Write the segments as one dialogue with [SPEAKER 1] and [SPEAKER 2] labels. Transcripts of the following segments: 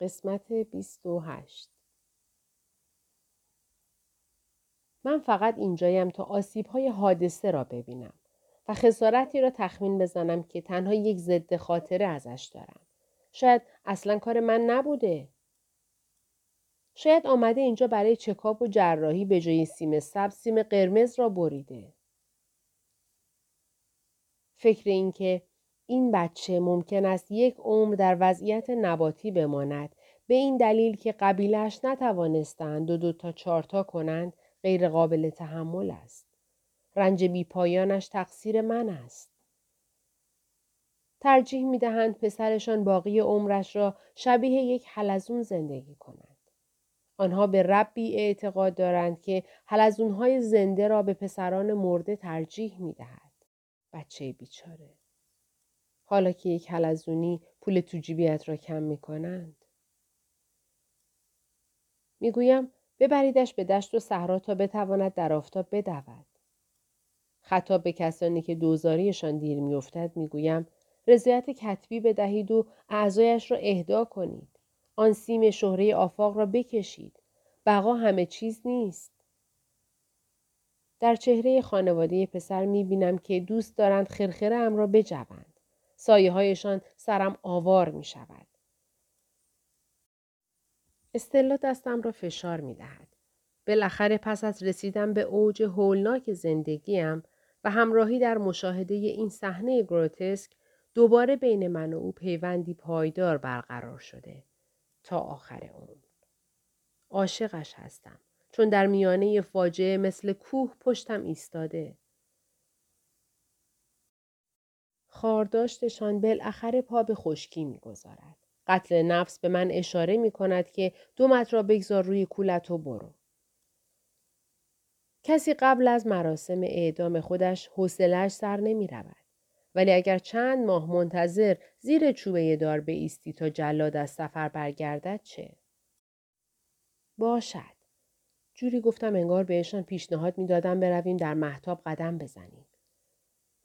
[SPEAKER 1] قسمت 28 من فقط اینجایم تا آسیب های حادثه را ببینم و خسارتی را تخمین بزنم که تنها یک ضد خاطره ازش دارم. شاید اصلا کار من نبوده. شاید آمده اینجا برای چکاپ و جراحی به جای سیم سبز سیم قرمز را بریده. فکر اینکه این بچه ممکن است یک عمر در وضعیت نباتی بماند به این دلیل که قبیلش نتوانستند دو دو تا چارتا کنند غیر قابل تحمل است. رنج بی پایانش تقصیر من است. ترجیح می دهند پسرشان باقی عمرش را شبیه یک حلزون زندگی کند. آنها به ربی اعتقاد دارند که حلزونهای زنده را به پسران مرده ترجیح می دهد. بچه بیچاره. حالا که یک حلزونی پول تو جیبیت را کم می کنند. می گویم ببریدش به دشت و صحرا تا بتواند در آفتاب بدود. خطاب به کسانی که دوزاریشان دیر میافتد می‌گویم رضایت کتبی بدهید و اعضایش را اهدا کنید. آن سیم شهره آفاق را بکشید. بقا همه چیز نیست. در چهره خانواده پسر می بینم که دوست دارند خرخره ام را بجوند. سایه هایشان سرم آوار می شود. استلا دستم را فشار می دهد. بالاخره پس از رسیدن به اوج هولناک زندگیم و همراهی در مشاهده این صحنه گروتسک دوباره بین من و او پیوندی پایدار برقرار شده تا آخر عمر. عاشقش هستم چون در میانه فاجعه مثل کوه پشتم ایستاده. خارداشتشان بالاخره پا به خشکی می‌گذارد. قتل نفس به من اشاره می کند که دومت را بگذار روی کولت و برو. کسی قبل از مراسم اعدام خودش حوصلش سر نمی رود. ولی اگر چند ماه منتظر زیر چوبه دار ایستی تا جلاد از سفر برگردد چه؟ باشد. جوری گفتم انگار بهشان پیشنهاد می‌دادم برویم در محتاب قدم بزنیم.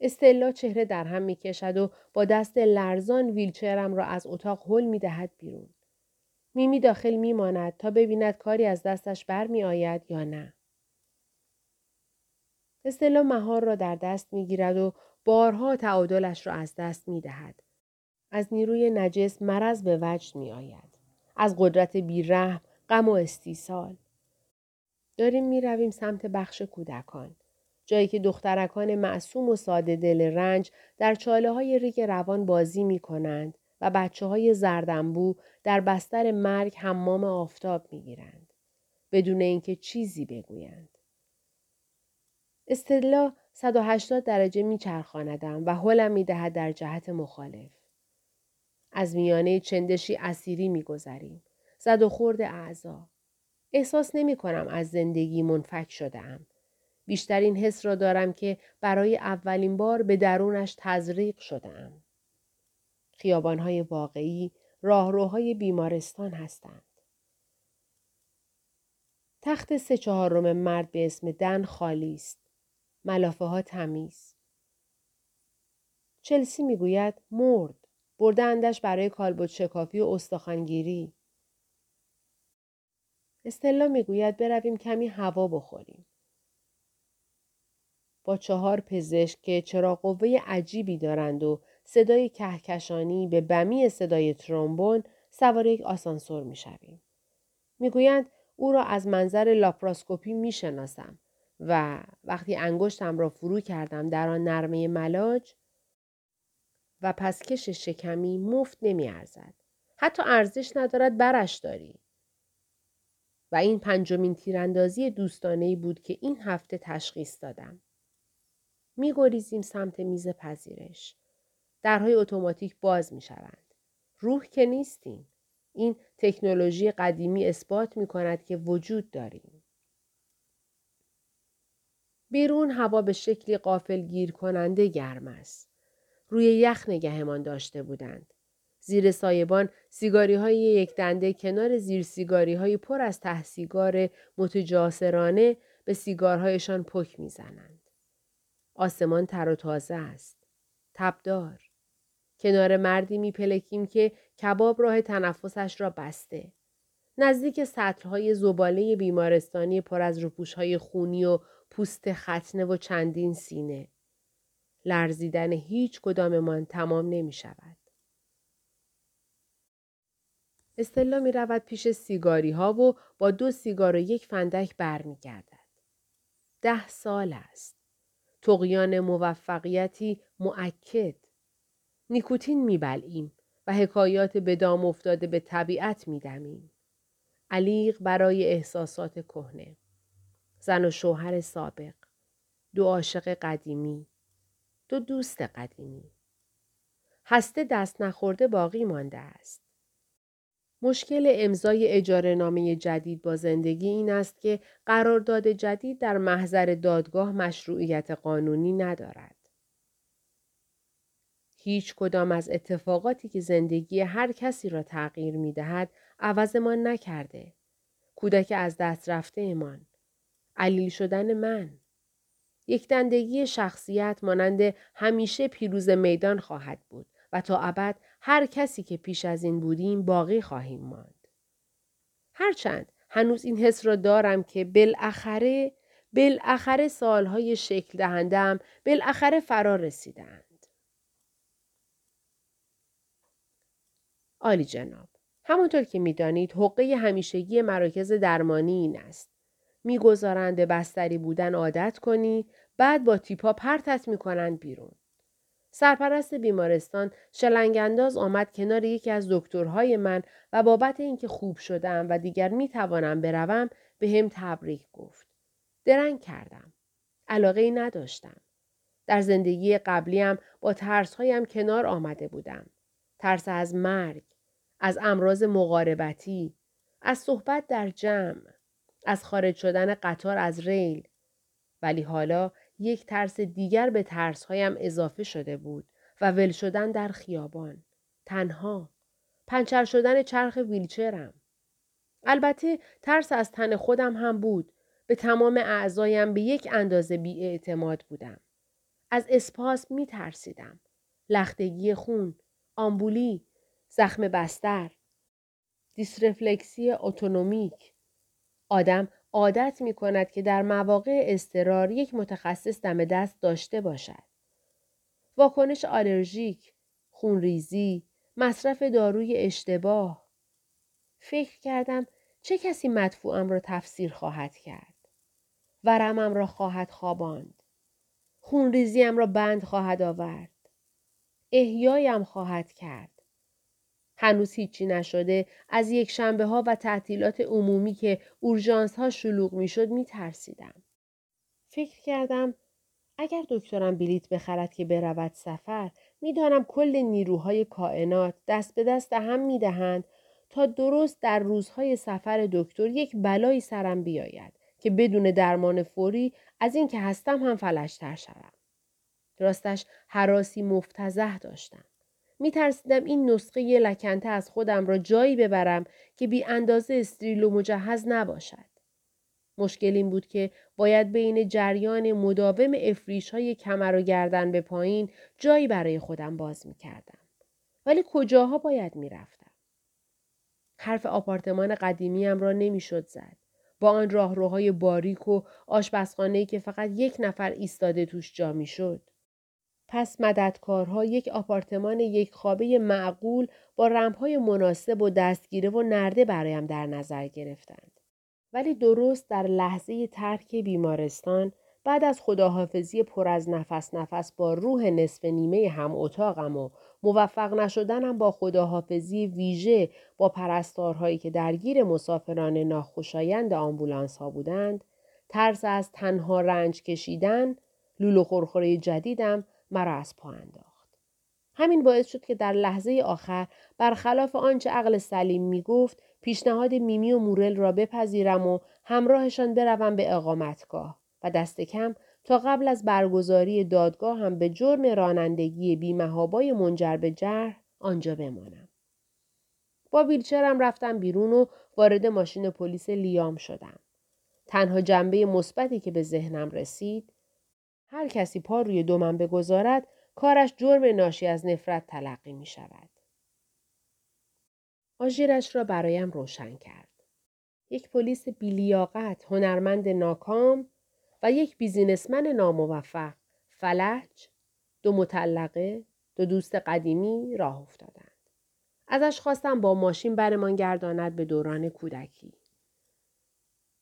[SPEAKER 1] استلا چهره در هم می کشد و با دست لرزان ویلچرم را از اتاق هل می دهد بیرون. میمی داخل می ماند تا ببیند کاری از دستش بر می آید یا نه. استلا مهار را در دست می گیرد و بارها تعادلش را از دست می دهد. از نیروی نجس مرض به وجد می آید. از قدرت بیرحم، غم و استیصال. داریم می رویم سمت بخش کودکان. جایی که دخترکان معصوم و ساده دل رنج در چاله های ریگ روان بازی می کنند و بچه های زردنبو در بستر مرگ حمام آفتاب می گیرند. بدون اینکه چیزی بگویند. استدلا 180 درجه میچرخاندم و حلم می‌دهد در جهت مخالف. از میانه چندشی اسیری میگذریم. زد و خورد اعضا. احساس نمی کنم از زندگی منفک شده ام. بیشتر این حس را دارم که برای اولین بار به درونش تزریق شده ام. خیابانهای واقعی راهروهای بیمارستان هستند. تخت سه چهارم مرد به اسم دن خالی است. ملافه ها تمیز. چلسی می‌گوید مرد. برده اندش برای کالبد شکافی و استخوانگیری. استلا می‌گوید برویم کمی هوا بخوریم. با چهار پزشک که چرا قوه عجیبی دارند و صدای کهکشانی به بمی صدای ترومبون سوار یک آسانسور می‌شویم. می‌گویند او را از منظر لاپراسکوپی می‌شناسم و وقتی انگشتم را فرو کردم در آن نرمه ملاج و پس کش شکمی مفت نمی ارزد. حتی ارزش ندارد برش داری. و این پنجمین تیراندازی دوستانه بود که این هفته تشخیص دادم. می گریزیم سمت میز پذیرش. درهای اتوماتیک باز می شوند. روح که نیستیم. این تکنولوژی قدیمی اثبات می کند که وجود داریم. بیرون هوا به شکلی قافل گیر کننده گرم است. روی یخ نگهمان داشته بودند. زیر سایبان سیگاری های یک دنده کنار زیر سیگاری های پر از ته سیگار متجاسرانه به سیگارهایشان پک زنند. آسمان تر و تازه است. تبدار. کنار مردی میپلکیم که کباب راه تنفسش را بسته. نزدیک سطرهای زباله بیمارستانی پر از روپوشهای خونی و پوست ختنه و چندین سینه. لرزیدن هیچ کداممان تمام نمی شود. استلا می رود پیش سیگاری ها و با دو سیگار و یک فندک برمیگردد. ده سال است. تقیان موفقیتی معکد. نیکوتین میبلعیم و حکایات به دام افتاده به طبیعت میدمیم. علیق برای احساسات کهنه. زن و شوهر سابق. دو عاشق قدیمی. دو دوست قدیمی. هسته دست نخورده باقی مانده است. مشکل امضای اجاره نامه جدید با زندگی این است که قرارداد جدید در محضر دادگاه مشروعیت قانونی ندارد. هیچ کدام از اتفاقاتی که زندگی هر کسی را تغییر می دهد عوضمان نکرده. کودک از دست رفته ایمان. علیل شدن من. یک دندگی شخصیت مانند همیشه پیروز میدان خواهد بود و تا ابد هر کسی که پیش از این بودیم باقی خواهیم ماند. هرچند هنوز این حس را دارم که بالاخره بالاخره سالهای شکل دهندم بالاخره فرا رسیدند. عالی جناب. همونطور که می‌دانید حقه همیشگی مراکز درمانی این است. می‌گذارند به بستری بودن عادت کنی بعد با تیپا پرتت می‌کنند بیرون. سرپرست بیمارستان شلنگانداز آمد کنار یکی از دکترهای من و بابت اینکه خوب شدم و دیگر می توانم بروم به هم تبریک گفت. درنگ کردم. علاقه ای نداشتم. در زندگی قبلیم با ترسهایم کنار آمده بودم. ترس از مرگ، از امراض مقاربتی، از صحبت در جمع، از خارج شدن قطار از ریل. ولی حالا یک ترس دیگر به ترسهایم اضافه شده بود و ول شدن در خیابان. تنها. پنچر شدن چرخ ویلچرم. البته ترس از تن خودم هم بود. به تمام اعضایم به یک اندازه اعتماد بودم. از اسپاس می ترسیدم. لختگی خون، آمبولی، زخم بستر، دیسرفلکسی اتونومیک. آدم عادت می کند که در مواقع استرار یک متخصص دم دست داشته باشد. واکنش آلرژیک، خونریزی، مصرف داروی اشتباه. فکر کردم چه کسی مدفوعم را تفسیر خواهد کرد. ورمم را خواهد خواباند. خونریزیم را بند خواهد آورد. احیایم خواهد کرد. هنوز هیچی نشده از یک شنبه ها و تعطیلات عمومی که اورژانس ها شلوغ می شد می ترسیدم. فکر کردم اگر دکترم بلیت بخرد که برود سفر می‌دانم کل نیروهای کائنات دست به دست هم می دهند تا درست در روزهای سفر دکتر یک بلایی سرم بیاید که بدون درمان فوری از این که هستم هم فلشتر شوم. راستش حراسی مفتزه داشتم. می ترسیدم این نسخه یه لکنته از خودم را جایی ببرم که بی اندازه استریل و مجهز نباشد. مشکل این بود که باید بین جریان مداوم افریش های کمر و گردن به پایین جایی برای خودم باز می کردم. ولی کجاها باید می رفتم؟ حرف آپارتمان قدیمیم را نمی‌شد زد. با آن راهروهای باریک و آشپزخانه‌ای که فقط یک نفر ایستاده توش جا می‌شد. پس مددکارها یک آپارتمان یک خوابه معقول با رمپهای مناسب و دستگیره و نرده برایم در نظر گرفتند. ولی درست در لحظه ترک بیمارستان بعد از خداحافظی پر از نفس نفس با روح نصف نیمه هم اتاقم و موفق نشدنم با خداحافظی ویژه با پرستارهایی که درگیر مسافران ناخوشایند آمبولانس ها بودند، ترس از تنها رنج کشیدن، لولو خورخوره جدیدم مرا از پا انداخت. همین باعث شد که در لحظه آخر برخلاف آنچه عقل سلیم می گفت پیشنهاد میمی و مورل را بپذیرم و همراهشان بروم به اقامتگاه و دست کم تا قبل از برگزاری دادگاه هم به جرم رانندگی بیمهابای منجر به جرح آنجا بمانم. با ویلچرم رفتم بیرون و وارد ماشین پلیس لیام شدم. تنها جنبه مثبتی که به ذهنم رسید هر کسی پا روی دومم بگذارد کارش جرم ناشی از نفرت تلقی می شود. آژیرش را برایم روشن کرد. یک پلیس بیلیاقت، هنرمند ناکام و یک بیزینسمن ناموفق، فلج، دو مطلقه، دو دوست قدیمی راه افتادند. ازش خواستم با ماشین برمان گرداند به دوران کودکی.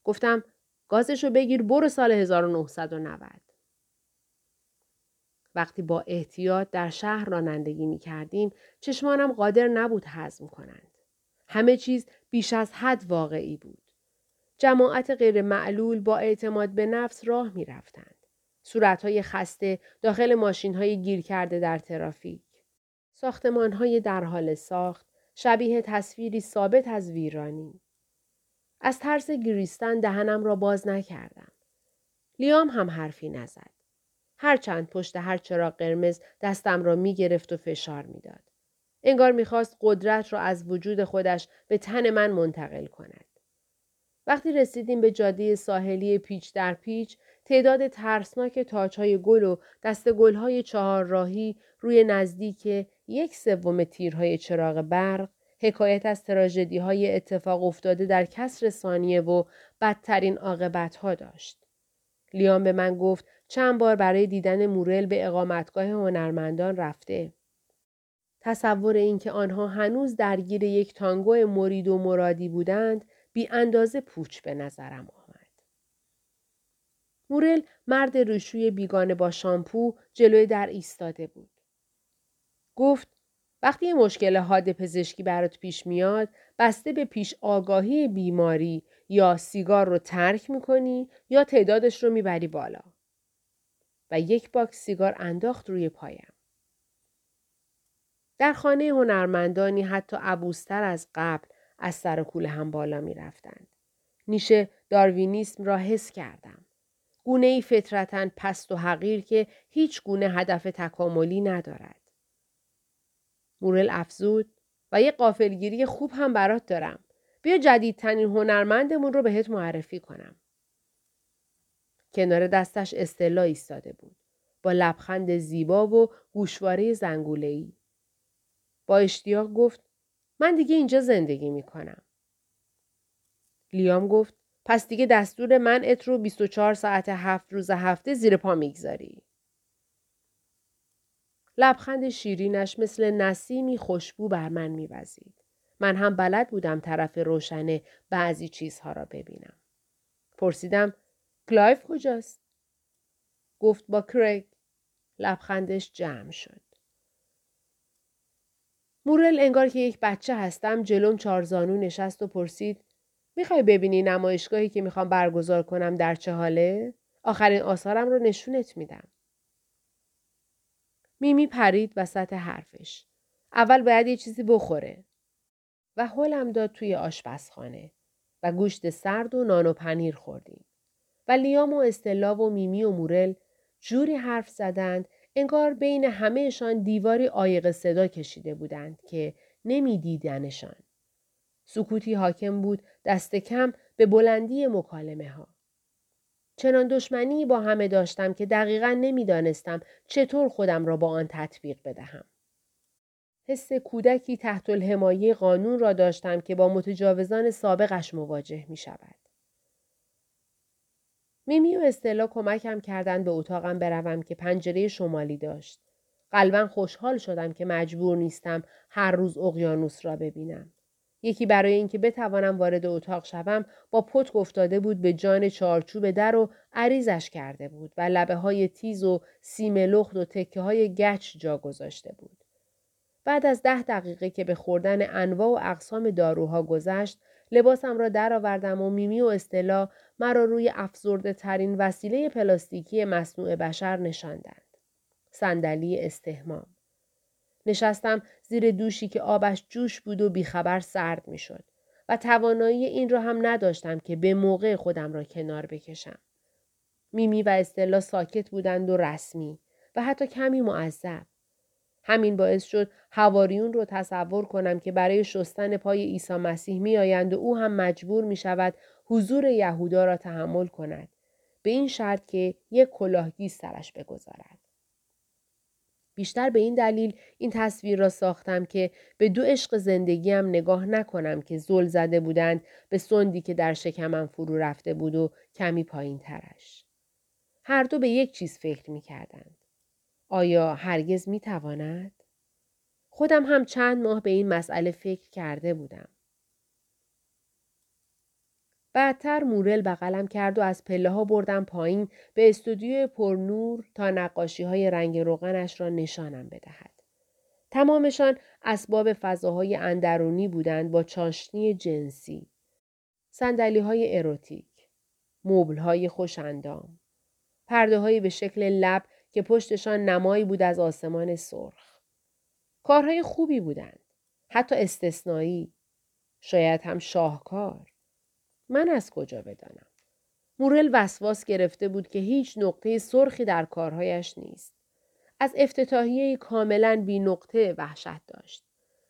[SPEAKER 1] گفتم گازشو بگیر برو سال 1990. وقتی با احتیاط در شهر رانندگی می کردیم چشمانم قادر نبود حزم کنند. همه چیز بیش از حد واقعی بود. جماعت غیر معلول با اعتماد به نفس راه می رفتند. صورتهای خسته داخل ماشین های گیر کرده در ترافیک. ساختمان های در حال ساخت شبیه تصویری ثابت از ویرانی. از ترس گریستن دهنم را باز نکردم. لیام هم حرفی نزد. هرچند پشت هر چراغ قرمز دستم را می گرفت و فشار می‌داد. انگار می‌خواست قدرت را از وجود خودش به تن من منتقل کند. وقتی رسیدیم به جاده ساحلی پیچ در پیچ تعداد ترسناک تاچهای گل و دست گلهای چهار راهی روی نزدیک یک سوم تیرهای چراغ برق حکایت از تراژدی های اتفاق افتاده در کسر ثانیه و بدترین عاقبت ها داشت. لیام به من گفت چند بار برای دیدن مورل به اقامتگاه هنرمندان رفته. تصور اینکه آنها هنوز درگیر یک تانگو مرید و مرادی بودند بی اندازه پوچ به نظرم آمد. مورل مرد روشوی بیگانه با شامپو جلوی در ایستاده بود. گفت وقتی مشکل حاد پزشکی برات پیش میاد بسته به پیش آگاهی بیماری یا سیگار رو ترک می‌کنی یا تعدادش رو می‌بری بالا. یک باکس سیگار انداخت روی پایم. در خانه هنرمندانی حتی عبوس‌تر از قبل از سر و کول هم بالا می رفتند. نیش داروینیسم را حس کردم. گونه ای فطرتا پست و حقیر که هیچ گونه هدف تکاملی ندارد. مورل افزود و یه غافلگیری خوب هم برات دارم. بیا جدیدترین هنرمندمون رو بهت معرفی کنم. کنار دستش استلا ایستاده بود. با لبخند زیبا و گوشواره زنگوله‌ای. با اشتیاق گفت من دیگه اینجا زندگی می کنم. لیام گفت پس دیگه دستور منعت رو 24 ساعت هفت روز هفته زیر پا می‌گذاری. لبخند شیرینش مثل نسیمی خوشبو بر من میوزید. من هم بلد بودم طرف روشن بعضی چیزها را ببینم. پرسیدم کلایف کجاست؟ گفت با کرگ. لبخندش جمع شد. مورل انگار که یک بچه هستم جلوم چارزانو نشست و پرسید می‌خوای ببینی نمایشگاهی که می‌خوام برگزار کنم در چه حاله؟ آخرین آثارم رو نشونت میدم. میمی پرید وسط حرفش. اول باید یه چیزی بخوره. و حلم داد توی آشپزخانه و گوشت سرد و نان و پنیر خوردیم. و لیام و استلا و میمی و مورل جوری حرف زدند انگار بین همهشان دیواری آیق صدا کشیده بودند که نمیدیدنشان. سکوتی حاکم بود دست کم به بلندی مکالمه ها. چنان دشمنی با همه داشتم که دقیقا نمی‌دانستم چطور خودم را با آن تطبیق بدهم. حس کودکی تحت الحمایه قانون را داشتم که با متجاوزان سابقش مواجه می شود. میمی و استلا کمکم کردند به اتاقم بروم که پنجره شمالی داشت. قلبا خوشحال شدم که مجبور نیستم هر روز اقیانوس را ببینم. یکی برای اینکه بتوانم وارد اتاق شوم با پتک افتاده بود به جان چارچوب در و عریزش کرده بود و لبه های تیز و سیم لخت و تکه های گچ جا گذاشته بود. بعد از ده دقیقه که به خوردن انواع و اقسام داروها گذشت لباسم را درآوردم و میمی و استلا مرا روی افزرده ترین وسیله پلاستیکی مصنوع بشر نشاندند. صندلی استهمام. نشستم زیر دوشی که آبش جوش بود و بیخبر سرد می‌شد و توانایی این را هم نداشتم که به موقع خودم را کنار بکشم. میمی و استلا ساکت بودند و رسمی و حتی کمی معذب. همین باعث شد هواریون رو تصور کنم که برای شستن پای عیسی مسیح میآیند و او هم مجبور می شود حضور یهودا را تحمل کند به این شرط که یک کلاهگی سرش بگذارد بیشتر به این دلیل این تصویر را ساختم که به دو عشق زندگیم نگاه نکنم که زل زده بودند به سندی که در شکمم فرو رفته بود و کمی پایین ترش. هر دو به یک چیز فکر می کردند. آیا هرگز می تواند؟ خودم هم چند ماه به این مسئله فکر کرده بودم. بعدتر مورل بغلم کرد و از پله ها بردم پایین به استودیو پرنور تا نقاشی های رنگ روغنش را نشانم بدهد. تمامشان اسباب فضاهای اندرونی بودند با چاشنی جنسی. سندلی های اروتیک. موبل های خوشندام. پرده های به شکل لب که پشتشان نمایی بود از آسمان سرخ. کارهای خوبی بودند. حتی استثنایی. شاید هم شاهکار. من از کجا بدانم؟ مورل وسواس گرفته بود که هیچ نقطه سرخی در کارهایش نیست. از افتتاحیه کاملا بی نقطه وحشت داشت.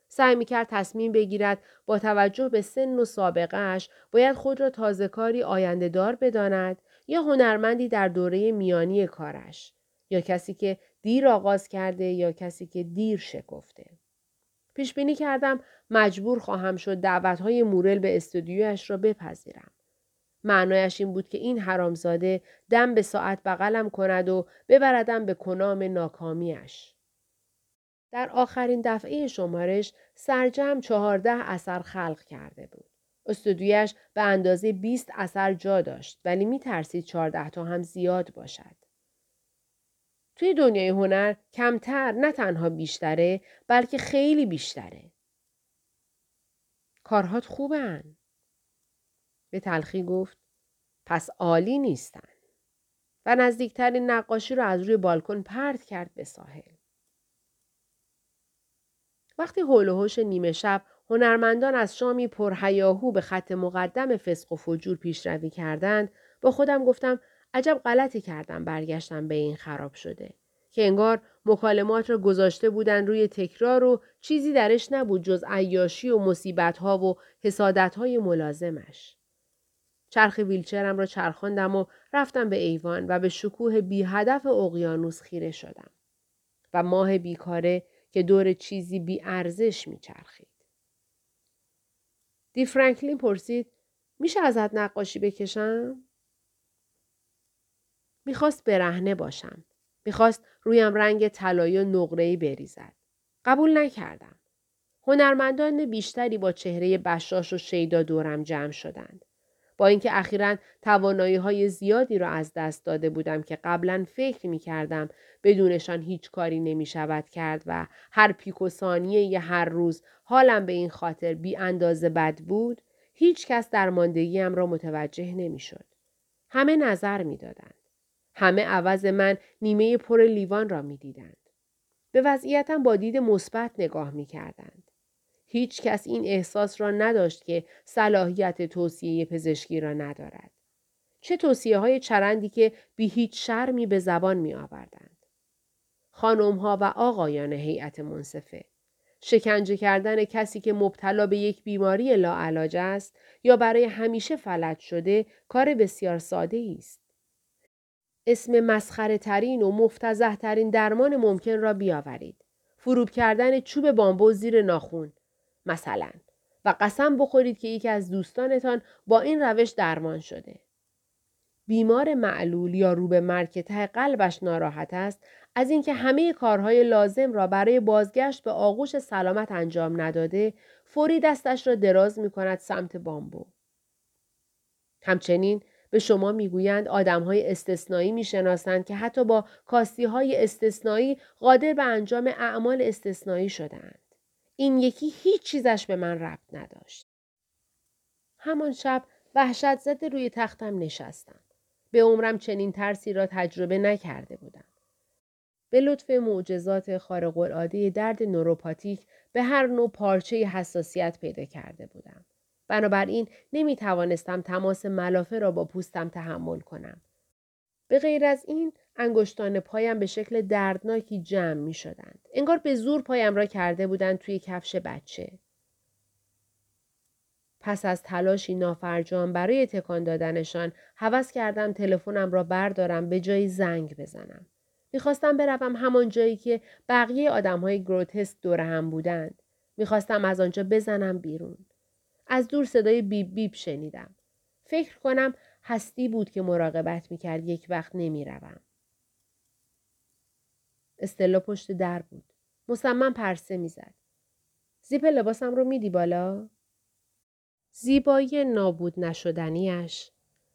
[SPEAKER 1] سعی می کرد تصمیم بگیرد با توجه به سن و سابقهش باید خود را تازه کاری آینده دار بداند یا هنرمندی در دوره میانی کارش یا کسی که دیر آغاز کرده یا کسی که دیر شکفته. پیش بینی کردم مجبور خواهم شد دعوتهای مورل به استودیویش را بپذیرم. معنایش این بود که این حرامزاده دم به ساعت بغلم کند و ببردم به کنام ناکامیش. در آخرین دفعه شمارش سرجم چهارده اثر خلق کرده بود. استودیویش به اندازه 20 اثر جا داشت ولی می ترسید 14 تا هم زیاد باشد. توی دنیای هنر کمتر نه تنها بیشتره بلکه خیلی بیشتره. کارهات خوبن. به تلخی گفت پس عالی نیستن. و نزدیکترین نقاشی را از روی بالکن پرت کرد به ساحل. وقتی حول و نیمه شب هنرمندان از شامی پرهیاهو به خط مقدم فسق و فجور پیشروی کردند با خودم گفتم عجب غلطی کردم برگشتم به این خراب شده که انگار مکالمات را گذاشته بودن روی تکرار و چیزی درش نبود جز عیاشی و مصیبت ها و حسادت های ملازمش. چرخ ویلچرم را چرخاندم و رفتم به ایوان و به شکوه بی هدف اقیانوس خیره شدم. و ماه بیکاره که دور چیزی بی ارزش می چرخید. دی فرانکلین پرسید میشه ازت نقاشی بکشم؟ می‌خواست برهنه باشم. می‌خواست رویم رنگ طلایی و نقره‌ای بریزد. قبول نکردم. هنرمندان بیشتری با چهره بشاش و شیدا دورم جمع شدند. با اینکه اخیرا توانایی های زیادی را از دست داده بودم که قبلا فکر می کردم بدونشان هیچ کاری نمی شود کرد و هر پیک و ثانیه هر روز حالم به این خاطر بی اندازه بد بود هیچ کس در ماندگیم را متوجه نمی شد. همه نظر می دادند. همه عوض من نیمه پر لیوان را می دیدند. به وضعیتم با دید مثبت نگاه می کردند. هیچ کس این احساس را نداشت که صلاحیت توصیه پزشکی را ندارد. چه توصیه های چرندی که بی هیچ شرمی به زبان می آوردند. خانم ها و آقایان هیئت منصفه. شکنجه کردن کسی که مبتلا به یک بیماری لاعلاج است یا برای همیشه فلج شده کار بسیار ساده است. اسم مسخره ترین و مفتزه ترین درمان ممکن را بیاورید. فروب کردن چوب بامبو زیر ناخون. مثلا. و قسم بخورید که یکی از دوستانتان با این روش درمان شده. بیمار معلول یا رو به مرگ ته قلبش ناراحت است از اینکه همه کارهای لازم را برای بازگشت به آغوش سلامت انجام نداده فوری دستش را دراز می کند سمت بامبو. همچنین به شما می‌گویند های استثنایی می‌شناسند که حتی با کاستی های استثنایی قادر به انجام اعمال استثنایی شدند. این یکی هیچ چیزش به من ربط نداشت. همان شب وحشت زده روی تختم نشستم. به عمرم چنین ترسی را تجربه نکرده بودم. به لطف معجزات خارق العاده درد نوروپاتیک به هر نوع پارچه حساسیت پیدا کرده بودم. بنابراین نمی توانستم تماس ملافه را با پوستم تحمل کنم. به غیر از این انگشتان پایم به شکل دردناکی جمع می شدند. انگار به زور پایم را کرده بودند توی کفش بچه. پس از تلاشی نافرجام برای تکان دادنشان حوض کردم تلفنم را بردارم به جای زنگ بزنم. می‌خواستم بروم همان جایی که بقیه آدم های گروتسک دور هم بودند. می‌خواستم از آنجا بزنم بیرون. از دور صدای بیب بیب شنیدم. فکر کنم هستی بود که مراقبت می‌کرد یک وقت نمی‌روم. استلا پشت در بود. مصمم پرسه می‌زد. زیپ لباسم رو میدی بالا؟ زیبایی نابود نشدنیش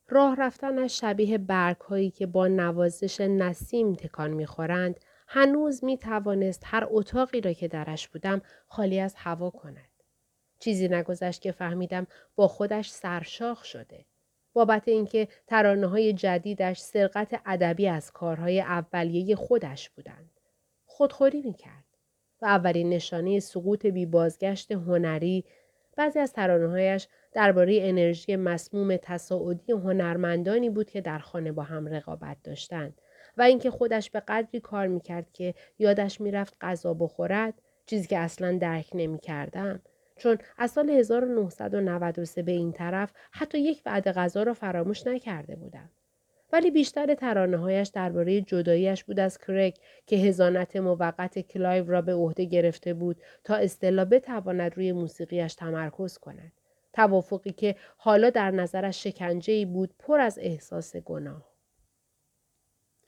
[SPEAKER 1] راه رفتنش شبیه برگ هایی که با نوازش نسیم تکان می‌خورند هنوز می توانست هر اتاقی را که درش بودم خالی از هوا کند. چیزی نگذشت که فهمیدم با خودش سرشاخ شده. بابت اینکه ترانه های جدیدش سرقت ادبی از کارهای اولیه خودش بودند. خودخوری می کرد. و اولین نشانه سقوط بی بازگشت هنری بعضی از ترانههایش درباره انرژی مسموم تصاعدی هنرمندانی بود که در خانه با هم رقابت داشتند و اینکه خودش به قدری کار می‌کرد که یادش می‌رفت غذا بخورد چیزی که اصلا درک نمی‌کردم چون از سال 1993 به این طرف حتی یک وعده غذا را فراموش نکرده بودم ولی بیشتر ترانه هایش درباره جداییش بود از کرک که حضانت موقت کلایو را به عهده گرفته بود تا استلا بتواند روی موسیقیش تمرکز کند. توافقی که حالا در نظرش شکنجه بود پر از احساس گناه.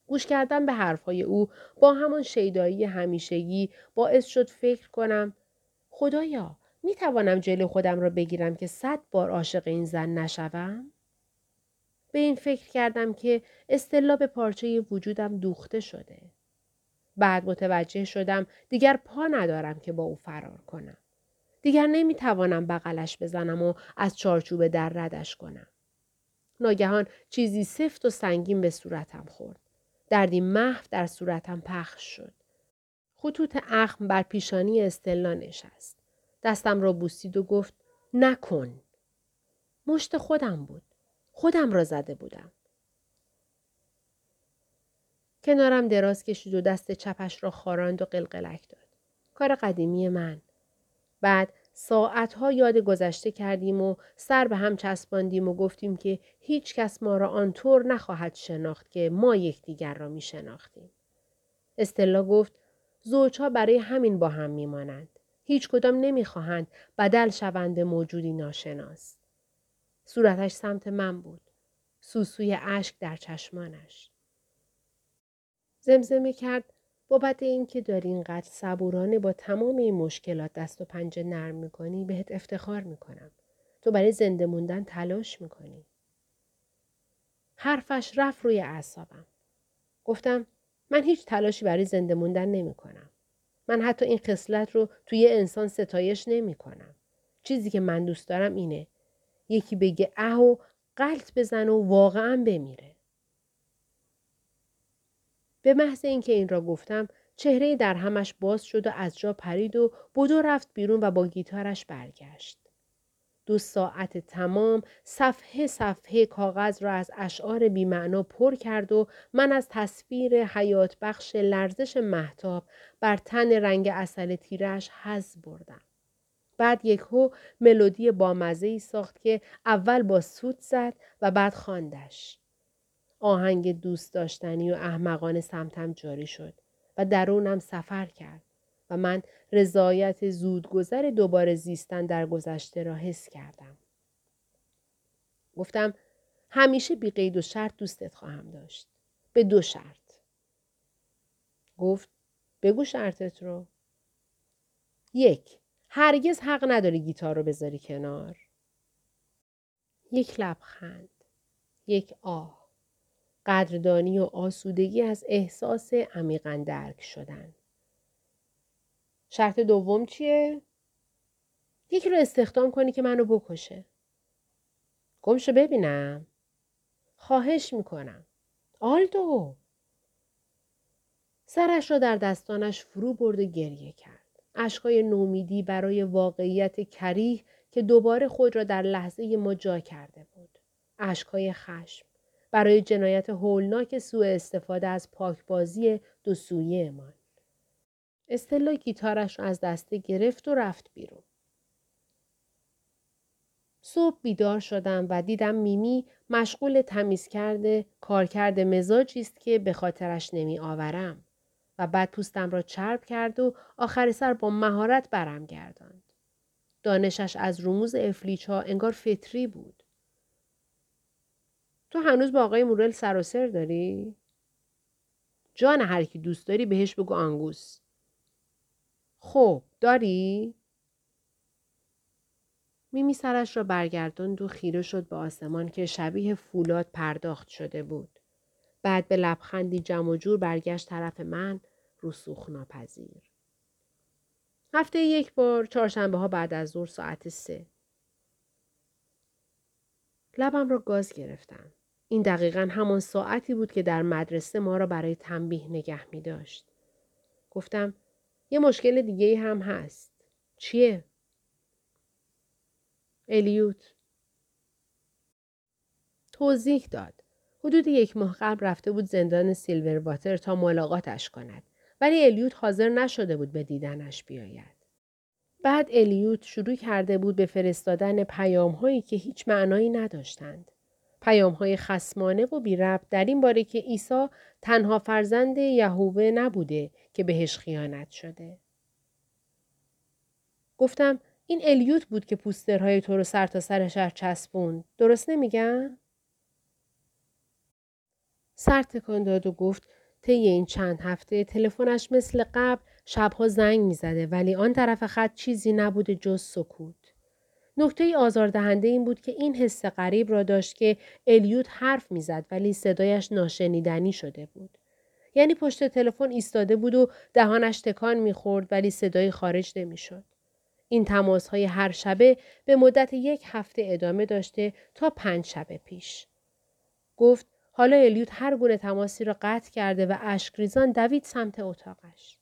[SPEAKER 1] گوش کردن به حرفهای او با همان شیدایی همیشگی باعث شد فکر کنم خدایا می توانم جلو خودم را بگیرم که صد بار عاشق این زن نشوم؟ به این فکر کردم که استلا به پارچه وجودم دوخته شده. بعد متوجه شدم دیگر پا ندارم که با او فرار کنم. دیگر نمی‌توانم بغلش بزنم و از چارچوب در ردش کنم. ناگهان چیزی سفت و سنگین به صورتم خورد. دردی محو در صورتم پخش شد. خطوط اخم بر پیشانی استلا نشست. دستم را بوسید و گفت نکن. مشت خودم بود. خودم را زده بودم. کنارم دراز کشید و دست چپش را خاراند و قلقلک داد. کار قدیمی من. بعد ساعتها یاد گذشته کردیم و سر به هم چسباندیم و گفتیم که هیچ کس ما را آنطور نخواهد شناخت که ما یکدیگر را می شناختیم. استلا گفت زوجها برای همین با هم میمانند. هیچ کدام نمی‌خواهند بدل شوند موجودی ناشناس. صورتش سمت من بود. سوسوی اشک در چشمانش. زمزمه کرد بابت اینکه داری اینقدر صبورانه با تمام این مشکلات دست و پنجه نرم می‌کنی بهت افتخار می‌کنم. تو برای زنده موندن تلاش می‌کنی. حرفش رفت روی اعصابم. گفتم من هیچ تلاشی برای زنده موندن نمی کنم. من حتی این خصلت رو توی انسان ستایش نمی کنم. چیزی که من دوست دارم اینه. یکی بگه اه و قلط بزن و واقعا بمیره. به محض اینکه این را گفتم چهره در همش باز شد و از جا پرید و بدو رفت بیرون و با گیتارش برگشت. دو ساعت تمام صفحه صفحه کاغذ را از اشعار بیمعنا پر کرد و من از تصویر حیات بخش لرزش محتاب بر تن رنگ اصل تیرش حز بردم. بعد یک هو ملودی بامزه ای ساخت که اول با سوت زد و بعد خواندش. آهنگ دوست داشتنی و احمقانه سمتم جاری شد و درونم سفر کرد و من رضایت زودگذر دوباره زیستن در گذشته را حس کردم. گفتم همیشه بی قید و شرط دوستت خواهم داشت. به دو شرط. گفت بگو شرطت رو. یک هرگز حق نداری گیتار رو بذاری کنار. یک لبخند. یک آه. قدردانی و آسودگی از احساس عمیقا درک شدن. شرط دوم چیه؟ یکی رو استخدام کنی که منو بکشه. گمشو ببینم. خواهش می‌کنم. آلدو. سرش را در دستانش فرو برد و گریه کرد. اشکای نومیدی برای واقعیت کریه که دوباره خود را در لحظه ما جا کرده بود. اشکای خشم برای جنایت هولناک سوء استفاده از پاکبازی دو سویه ما. استلا گیتارش از دسته گرفت و رفت بیرون. صبح بیدار شدم و دیدم میمی مشغول تمیز کرده کارکرد مزاجی است که به خاطرش نمی آورم و بعد پوستم را چرب کرد و آخر سر با مهارت برم گرداند. دانشش از رموز افلیچ ها انگار فطری بود. تو هنوز با آقای مورل سر و سر داری؟ جان هر کی دوست داری بهش بگو آنگوس. خب داری؟ میمی سرش را برگرداند و خیره شد به آسمان که شبیه فولاد پرداخت شده بود. بعد به لبخندی جمع و جور برگشت طرف من رسوخ ناپذیر. هفته یک بار چهارشنبه ها بعد از ظهر ساعت سه. لبم را گاز گرفتم. این دقیقا همان ساعتی بود که در مدرسه ما را برای تنبیه نگه می داشت. گفتم یه مشکل دیگه هم هست. چیه؟ الیوت توضیح داد. حدود یک ماه قبل رفته بود زندان سیلور واتر تا ملاقاتش کند. ولی الیوت حاضر نشده بود به دیدنش بیاید. بعد الیوت شروع کرده بود به فرستادن پیام هایی که هیچ معنایی نداشتند. پیام های خسمانه و بی رب در این باره که عیسی تنها فرزند یهوه نبوده که بهش خیانت شده. گفتم این الیوت بود که پوسترهای تو رو سر تا سر شهر چسبوند. درست نمیگم؟ سر تکان داد و گفت طی این چند هفته تلفنش مثل قبل شبها زنگ می‌زده ولی آن طرف خط چیزی نبوده جز سکوت. نکته آزاردهنده این بود که این حس غریب را داشت که الیوت حرف می‌زد ولی صدایش ناشنیدنی شده بود. یعنی پشت تلفن ایستاده بود و دهانش تکان می‌خورد ولی صدایی خارج نمی‌شد. این تماس های هر شبه به مدت یک هفته ادامه داشته تا پنج شب پیش. گفت حالا الیوت هر گونه تماسی را قطع کرده و اشکریزان دوید سمت اتاقش.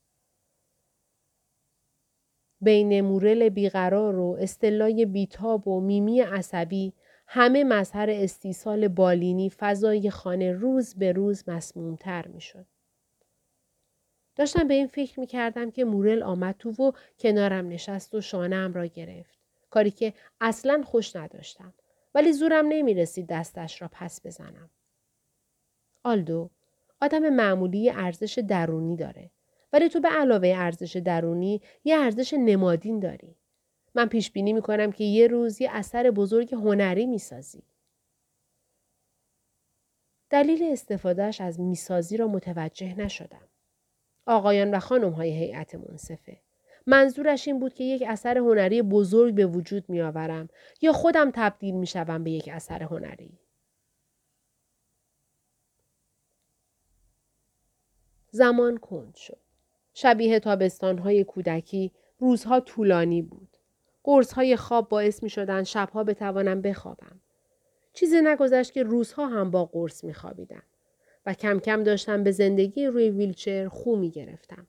[SPEAKER 1] بین مورل بیقرار و استلای بیتاب و میمی عصبی همه مظهر استیصال بالینی فضای خانه روز به روز مسمومتر می شد. داشتم به این فکر می کردم که مورل آمد تو و کنارم نشست و شانم را گرفت. کاری که اصلا خوش نداشتم. ولی زورم نمی رسید دستش را پس بزنم. آلدو آدم معمولی ارزش درونی داره. ولی تو به علاوه ارزش درونی یه ارزش نمادین داری. من پیش بینی می کنم که یه روز یه اثر بزرگ هنری می‌سازی. دلیل استفادهش از می‌سازی را متوجه نشدم. آقایان و خانم های هیئت منصفه. منظورش این بود که یک اثر هنری بزرگ به وجود می آورم یا خودم تبدیل می شوم به یک اثر هنری. زمان کند شد. شبیه تابستانهای کودکی روزها طولانی بود. قرصهای خواب باعث می شدن شبها بتوانم بخوابم. چیزی نگذشت که روزها هم با قرص می خوابیدم. و کم کم داشتم به زندگی روی ویلچر خو می گرفتم.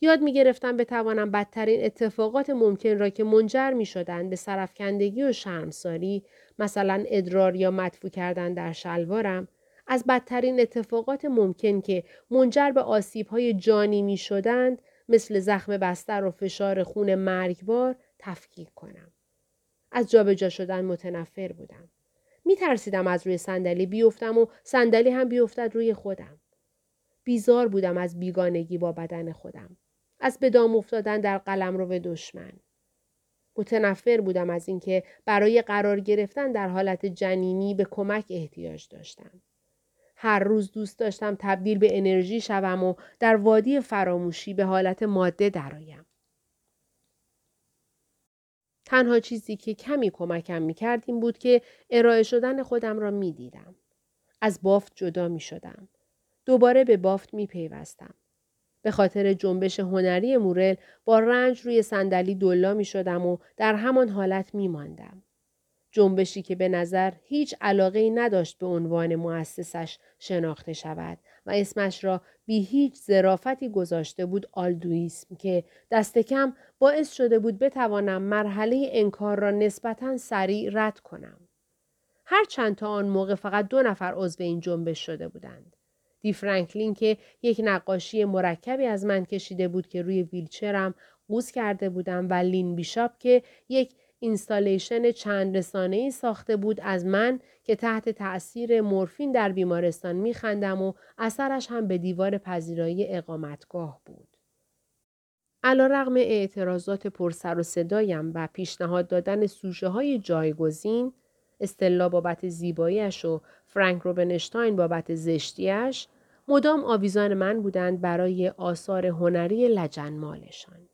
[SPEAKER 1] یاد می گرفتم بتوانم بدترین اتفاقات ممکن را که منجر می شدن به سرفکندگی و شرمساری مثلا ادرار یا مدفوع کردن در شلوارم از بدترین اتفاقات ممکن که منجر به های جانی می شدند مثل زخم بستر و فشار خون مرگبار تفکیک کنم. از جابجا شدن متنفر بودم. می ترسیدم از روی صندلی بیفتم و صندلی هم بیفتد روی خودم. بیزار بودم از بیگانگی با بدن خودم. از بدام افتادن در قلم رو دشمن. متنفر بودم از اینکه برای قرار گرفتن در حالت جنینی به کمک احتیاج داشتم. هر روز دوست داشتم تبدیل به انرژی شوم و در وادی فراموشی به حالت ماده درآیم. تنها چیزی که کمی کمکم می کرد این بود که ارائه شدن خودم را می دیدم. از بافت جدا می شدم. دوباره به بافت می پیوستم. به خاطر جنبش هنری مورل با رنج روی صندلی دلا می شدم و در همان حالت می ماندم. جنبشی که به نظر هیچ علاقه نداشت به عنوان مؤسسش شناخته شود و اسمش را بی هیچ زرافتی گذاشته بود آلدویسم که دست کم باعث شده بود بتوانم مرحله انکار را نسبتا سریع رد کنم. هر چند تا آن موقع فقط دو نفر عضو این جنبش شده بودند. دی فرانکلین که یک نقاشی مرکبی از من کشیده بود که روی ویلچرم قوز کرده بودم و لین بیشاپ که یک اینستالیشن چند رسانه‌ای ساخته بود از من که تحت تأثیر مورفین در بیمارستان میخندم و اثرش هم به دیوار پذیرایی اقامتگاه بود. علا رغم اعتراضات پرسر و صدایم و پیشنهاد دادن سوژه های جایگزین، استلا بابت زیباییش و فرانک روبنشتاین بابت زشتیش، مدام آویزان من بودند برای آثار هنری لجنمالشان.